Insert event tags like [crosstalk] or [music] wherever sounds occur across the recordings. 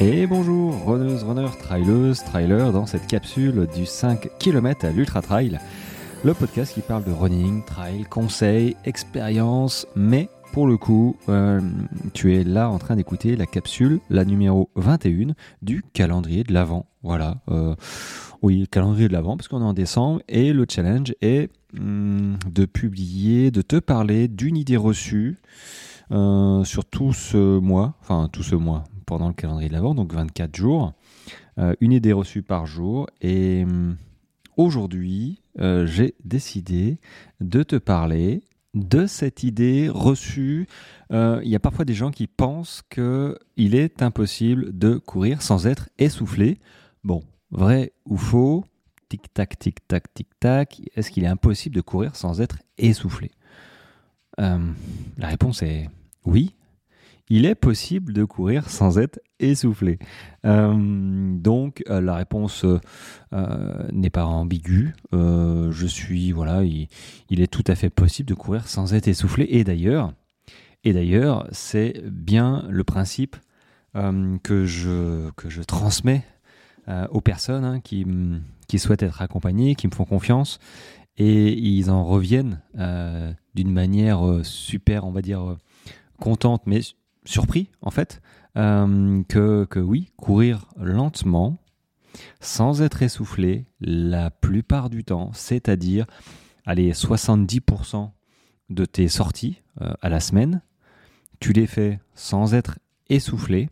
Et bonjour, runneuses, runners, traileuses, trailers, dans cette capsule du 5 km à l'Ultra Trail, le podcast qui parle de running, trail, conseils, expérience, mais pour le coup, euh, tu es là en train d'écouter la capsule, la numéro 21 du calendrier de l'Avent. Voilà, euh, oui, calendrier de l'Avent, parce qu'on est en décembre, et le challenge est hum, de publier, de te parler d'une idée reçue euh, sur tout ce mois, enfin tout ce mois, pendant le calendrier de l'Avent, donc 24 jours, euh, une idée reçue par jour, et hum, aujourd'hui, euh, j'ai décidé de te parler de cette idée reçue. Euh, Il y a parfois des gens qui pensent qu'il est impossible de courir sans être essoufflé. Bon, vrai ou faux Tic-tac, tic-tac, tic-tac. Est-ce qu'il est impossible de courir sans être essoufflé? La réponse est oui. Il est possible de courir sans être essoufflé. Euh, donc euh, la réponse euh, n'est pas ambiguë. Je suis voilà, il, est tout à fait possible de courir sans être essoufflé. Et d'ailleurs, et d'ailleurs, c'est bien le principe que je que je transmets aux personnes hein, qui qui souhaitent être accompagnées, qui me font confiance, et ils en reviennent d'une manière super, on va dire contente, mais surpris en fait, euh, que, que oui, courir lentement, sans être essoufflé, la plupart du temps, c'est-à-dire, allez, 70% de tes sorties euh, à la semaine, tu les fais sans être essoufflé,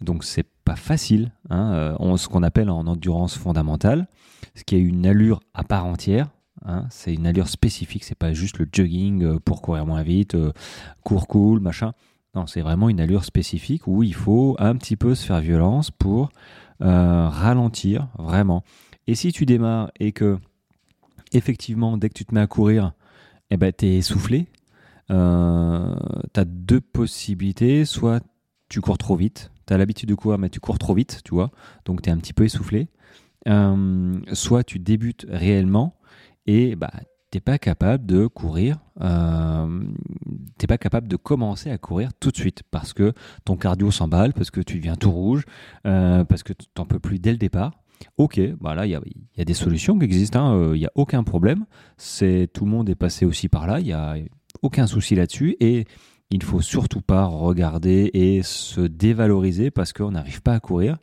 donc c'est pas facile, hein, euh, on- ce qu'on appelle en endurance fondamentale, ce qui a une allure à part entière. hein, c'est une allure spécifique, c'est pas juste le jogging pour courir moins vite, court cool, machin. Non, c'est vraiment une allure spécifique où il faut un petit peu se faire violence pour euh, ralentir vraiment. Et si tu démarres et que effectivement dès que tu te mets à courir, eh ben t'es essoufflé, euh, t'as deux possibilités, soit tu cours trop vite, t'as l'habitude de courir mais tu cours trop vite, tu vois, donc t'es un petit peu essoufflé, Euh, soit tu débutes réellement et bah t'es pas capable de courir, euh, t'es pas capable de commencer à courir tout de suite parce que ton cardio s'emballe, parce que tu deviens tout rouge, euh, parce que t'en peux plus dès le départ. Ok, bah là il y a, des solutions qui existent, hein, euh, il y a aucun problème. Tout le monde est passé aussi par là, il y a aucun souci là-dessus et il ne faut surtout pas regarder et se dévaloriser parce qu'on n'arrive pas à courir.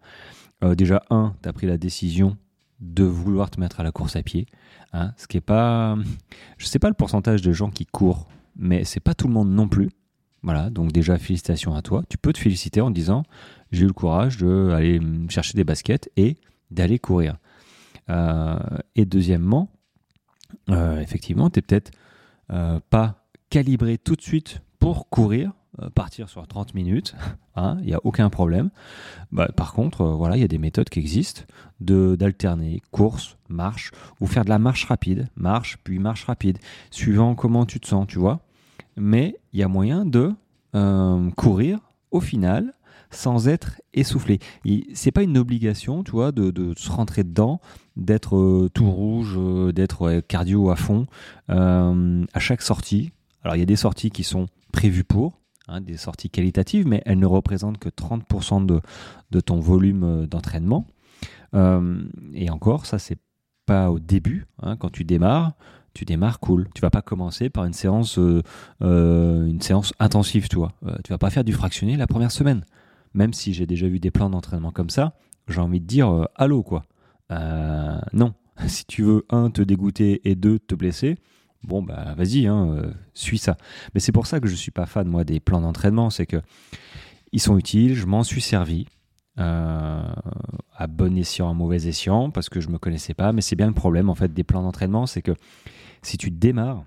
Déjà, un, tu as pris la décision de vouloir te mettre à la course à pied. Hein, ce qui est pas. Je sais pas le pourcentage de gens qui courent, mais c'est pas tout le monde non plus. Voilà, donc déjà, félicitations à toi. Tu peux te féliciter en disant j'ai eu le courage d'aller chercher des baskets et d'aller courir. Euh, et deuxièmement, euh, effectivement, tu n'es peut-être euh, pas calibré tout de suite pour courir, partir sur 30 minutes, [laughs] hein, il n'y a aucun problème. Bah, par contre, euh, voilà, il y a des méthodes qui existent de d'alterner course, marche, ou faire de la marche rapide, marche, puis marche rapide, suivant comment tu te sens, tu vois. Mais il y a moyen de euh, courir au final sans être essoufflé. C'est pas une obligation, tu vois, de, se rentrer dedans, d'être euh, tout rouge, euh, d'être cardio à fond euh, à chaque sortie. Alors il y a des sorties qui sont prévues pour, hein, des sorties qualitatives, mais elles ne représentent que 30% de, ton volume euh, d'entraînement. Euh, et encore, ça c'est pas au début, hein, quand tu démarres, tu démarres cool. Tu vas pas commencer par une séance, euh, intensive, tu vois. Tu vas pas faire du fractionné la première semaine. Même si j'ai déjà vu des plans d'entraînement comme ça, j'ai envie de dire allô quoi. Non, [laughs] si tu veux un te dégoûter et deux te blesser, bon bah vas-y, hein, euh, suis ça. Mais c'est pour ça que je suis pas fan moi des plans d'entraînement, c'est que ils sont utiles, je m'en suis servi. euh, à bon escient, à mauvais escient, parce que je me connaissais pas, mais c'est bien le problème en fait des plans d'entraînement, c'est que si tu démarres,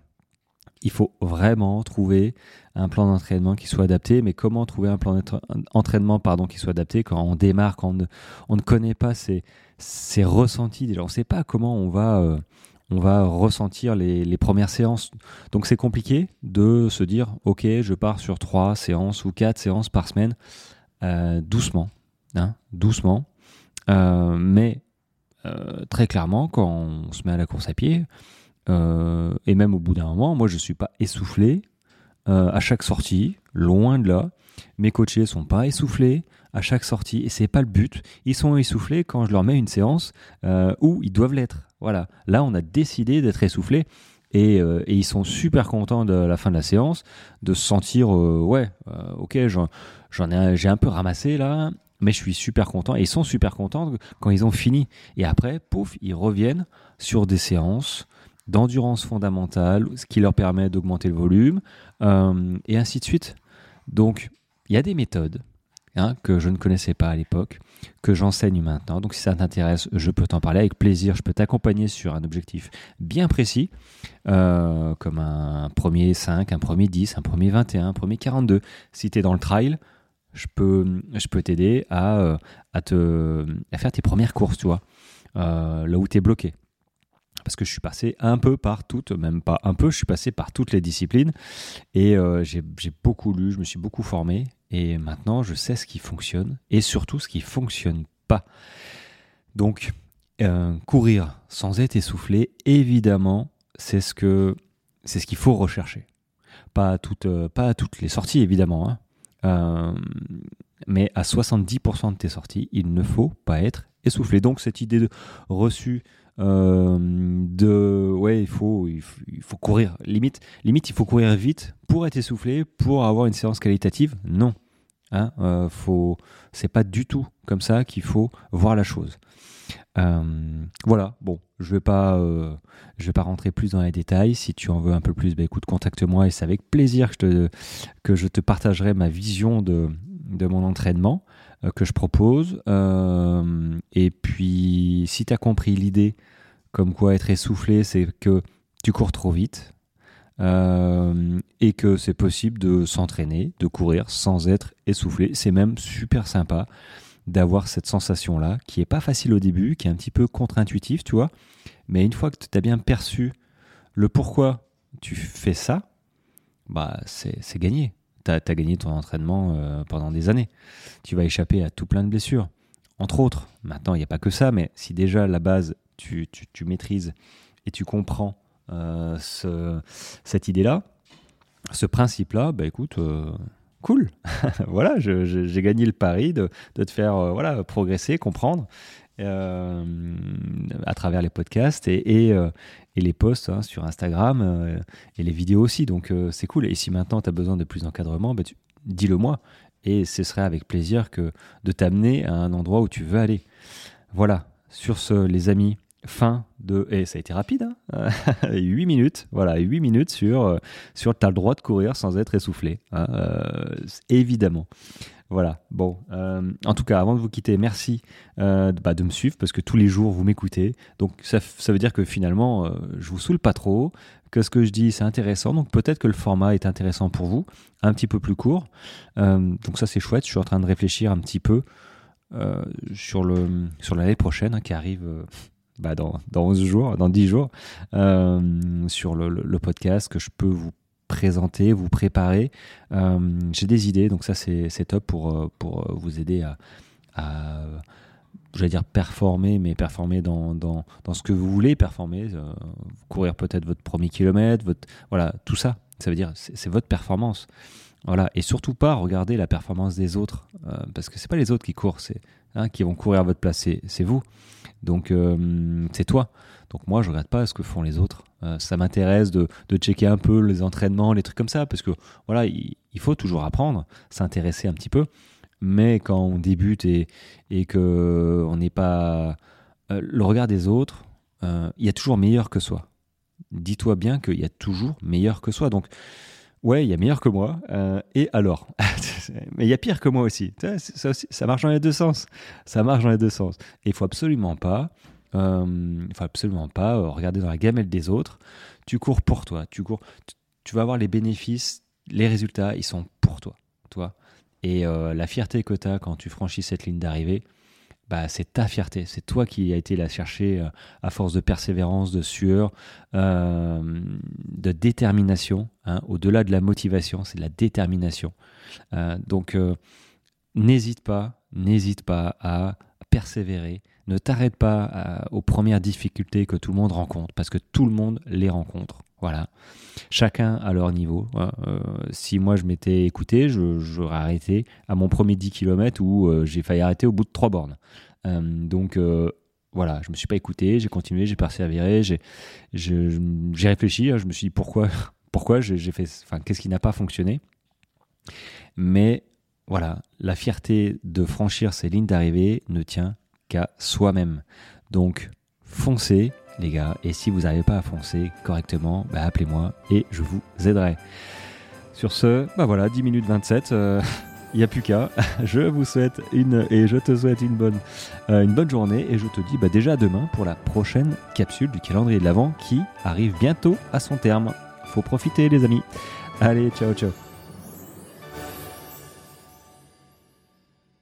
il faut vraiment trouver un plan d'entraînement qui soit adapté. Mais comment trouver un plan d'entraînement pardon, qui soit adapté quand on démarre, quand on ne, on ne connaît pas ses, ses ressentis déjà, on ne sait pas comment on va, euh, on va ressentir les, premières séances. Donc c'est compliqué de se dire, ok, je pars sur trois séances ou quatre séances par semaine, euh, doucement, hein, doucement. Euh, mais euh, très clairement, quand on se met à la course à pied, et même au bout d'un moment, moi je suis pas essoufflé à chaque sortie, loin de là. Mes coachés sont pas essoufflés à chaque sortie et c'est pas le but. Ils sont essoufflés quand je leur mets une séance où ils doivent l'être. Voilà. Là, on a décidé d'être essoufflés et, ils sont super contents de la fin de la séance, de se sentir ouais, ok, j'en ai, j'ai un peu ramassé là, mais je suis super content et ils sont super contents quand ils ont fini. Et après, pouf, ils reviennent sur des séances d'endurance fondamentale, ce qui leur permet d'augmenter le volume, euh, et ainsi de suite. Donc, il y a des méthodes hein, que je ne connaissais pas à l'époque, que j'enseigne maintenant. Donc, si ça t'intéresse, je peux t'en parler avec plaisir. Je peux t'accompagner sur un objectif bien précis, euh, comme un premier 5, un premier 10, un premier 21, un premier 42. Si tu es dans le trail, je peux, je peux t'aider à, euh, te, faire tes premières courses, tu vois, euh, là où tu es bloqué. Parce que je suis passé un peu par toutes, même pas un peu, je suis passé par toutes les disciplines et euh, j'ai beaucoup lu, je me suis beaucoup formé et maintenant je sais ce qui fonctionne et surtout ce qui fonctionne pas. Donc, courir sans être essoufflé, évidemment, c'est ce que c'est ce qu'il faut rechercher. Pas à toutes, pas à toutes les sorties, évidemment. Hein. Euh, mais à 70% de tes sorties, il ne faut pas être essoufflé. Donc cette idée de reçue euh, de ouais il faut, il faut, courir. Limite limite il faut courir vite pour être essoufflé pour avoir une séance qualitative. Non. Hein, euh, faut c'est pas du tout comme ça qu'il faut voir la chose. Euh, voilà, bon, je vais pas, je vais pas rentrer plus dans les détails. Si tu en veux un peu plus, bah, écoute, contacte-moi et c'est avec plaisir que je, te, que je te partagerai ma vision de, de mon entraînement que je propose. et puis, si tu as compris l'idée, comme quoi être essoufflé, c'est que tu cours trop vite. et que c'est possible de s'entraîner, de courir sans être essoufflé. C'est même super sympa d'avoir cette sensation-là, qui est pas facile au début, qui est un petit peu contre-intuitif, tu vois. Mais une fois que tu as bien perçu le pourquoi tu fais ça, bah c'est gagné. Tu as, gagné ton entraînement euh, pendant des années. Tu vas échapper à tout plein de blessures, entre autres. Maintenant, il n'y a pas que ça, mais si déjà la base, tu, tu, maîtrises et tu comprends euh, ce, cette idée-là, ce principe-là, bah écoute, euh, cool, [laughs] voilà, j'ai gagné le pari de, te faire euh, voilà, progresser, comprendre euh, à travers les podcasts et, euh, les posts hein, sur Instagram et les vidéos aussi. Donc c'est cool. Et si maintenant tu as besoin de plus d'encadrement, bah, dis-le moi. Et ce serait avec plaisir que de t'amener à un endroit où tu veux aller. Voilà, sur ce, les amis, fin de. Et ça a été rapide, hein [laughs] 8 minutes. Voilà, 8 minutes sur, euh, sur tu as le droit de courir sans être essoufflé. Hein, euh, évidemment. Voilà, bon. Euh, en tout cas, avant de vous quitter, merci bah, de me suivre parce que tous les jours vous m'écoutez. Donc ça, ça, veut dire que finalement, je vous saoule pas trop, que ce que je dis c'est intéressant. Donc peut-être que le format est intéressant pour vous, un petit peu plus court. donc ça c'est chouette. Je suis en train de réfléchir un petit peu sur le sur l'année prochaine hein, qui arrive bah, dans, dans 11 jours, dans 10 jours, euh, sur le, podcast que je peux vous présenter, vous préparer. Euh, j'ai des idées, donc ça c'est top pour, euh, pour vous aider à, à j'allais dire performer, mais performer dans, dans, dans, ce que vous voulez performer, courir peut-être votre premier kilomètre, votre, voilà, tout ça. Ça veut dire c'est votre performance. Voilà, et surtout pas regarder la performance des autres, parce que c'est pas les autres qui courent, c'est hein, qui vont courir à votre place, c'est vous. Donc euh, c'est toi. Donc moi je regarde pas ce que font les autres. Euh, ça m'intéresse de, checker un peu les entraînements, les trucs comme ça, parce que voilà, il, faut toujours apprendre, s'intéresser un petit peu. Mais quand on débute et, et que on n'est pas euh, le regard des autres, il y a toujours meilleur que soi. Dis-toi bien qu'il y a toujours meilleur que soi. Donc ouais, il y a meilleur que moi. et alors? [laughs] Mais il y a pire que moi aussi. Ça, ça, marche dans les deux sens. Ça marche dans les deux sens. Et il faut absolument pas, euh, faut absolument pas euh, regarder dans la gamelle des autres. Tu cours pour toi. Tu cours. Tu, vas avoir les bénéfices, les résultats, ils sont pour toi. toi. Et euh, la fierté que tu as quand tu franchis cette ligne d'arrivée, bah, c'est ta fierté. C'est toi qui as été la chercher euh, à force de persévérance, de sueur, euh, de détermination. Hein. Au-delà de la motivation, c'est la détermination. Euh, donc, n'hésite pas, n'hésite pas à persévérer. Ne t'arrête pas aux premières difficultés que tout le monde rencontre, parce que tout le monde les rencontre. Voilà. Chacun à leur niveau. Hein. Euh, si moi je m'étais écouté, j'aurais arrêté à mon premier 10 km où euh, j'ai failli arrêter au bout de 3 bornes. Euh, donc voilà, je me suis pas écouté, j'ai continué, j'ai persévéré, j'ai réfléchi, hein. je me suis dit pourquoi, [laughs] pourquoi j'ai fait, enfin qu'est-ce qui n'a pas fonctionné? Mais voilà, la fierté de franchir ces lignes d'arrivée ne tient qu'à soi-même. Donc foncez, les gars. Et si vous n'arrivez pas à foncer correctement, bah, appelez-moi et je vous aiderai. Sur ce, bah voilà, 10 minutes 27. il n'y a plus qu'à. [laughs] Je vous souhaite une et je te souhaite une bonne, euh, une bonne journée et je te dis bah, déjà demain pour la prochaine capsule du calendrier de l'Avent qui arrive bientôt à son terme. Faut profiter les amis. Allez, ciao ciao.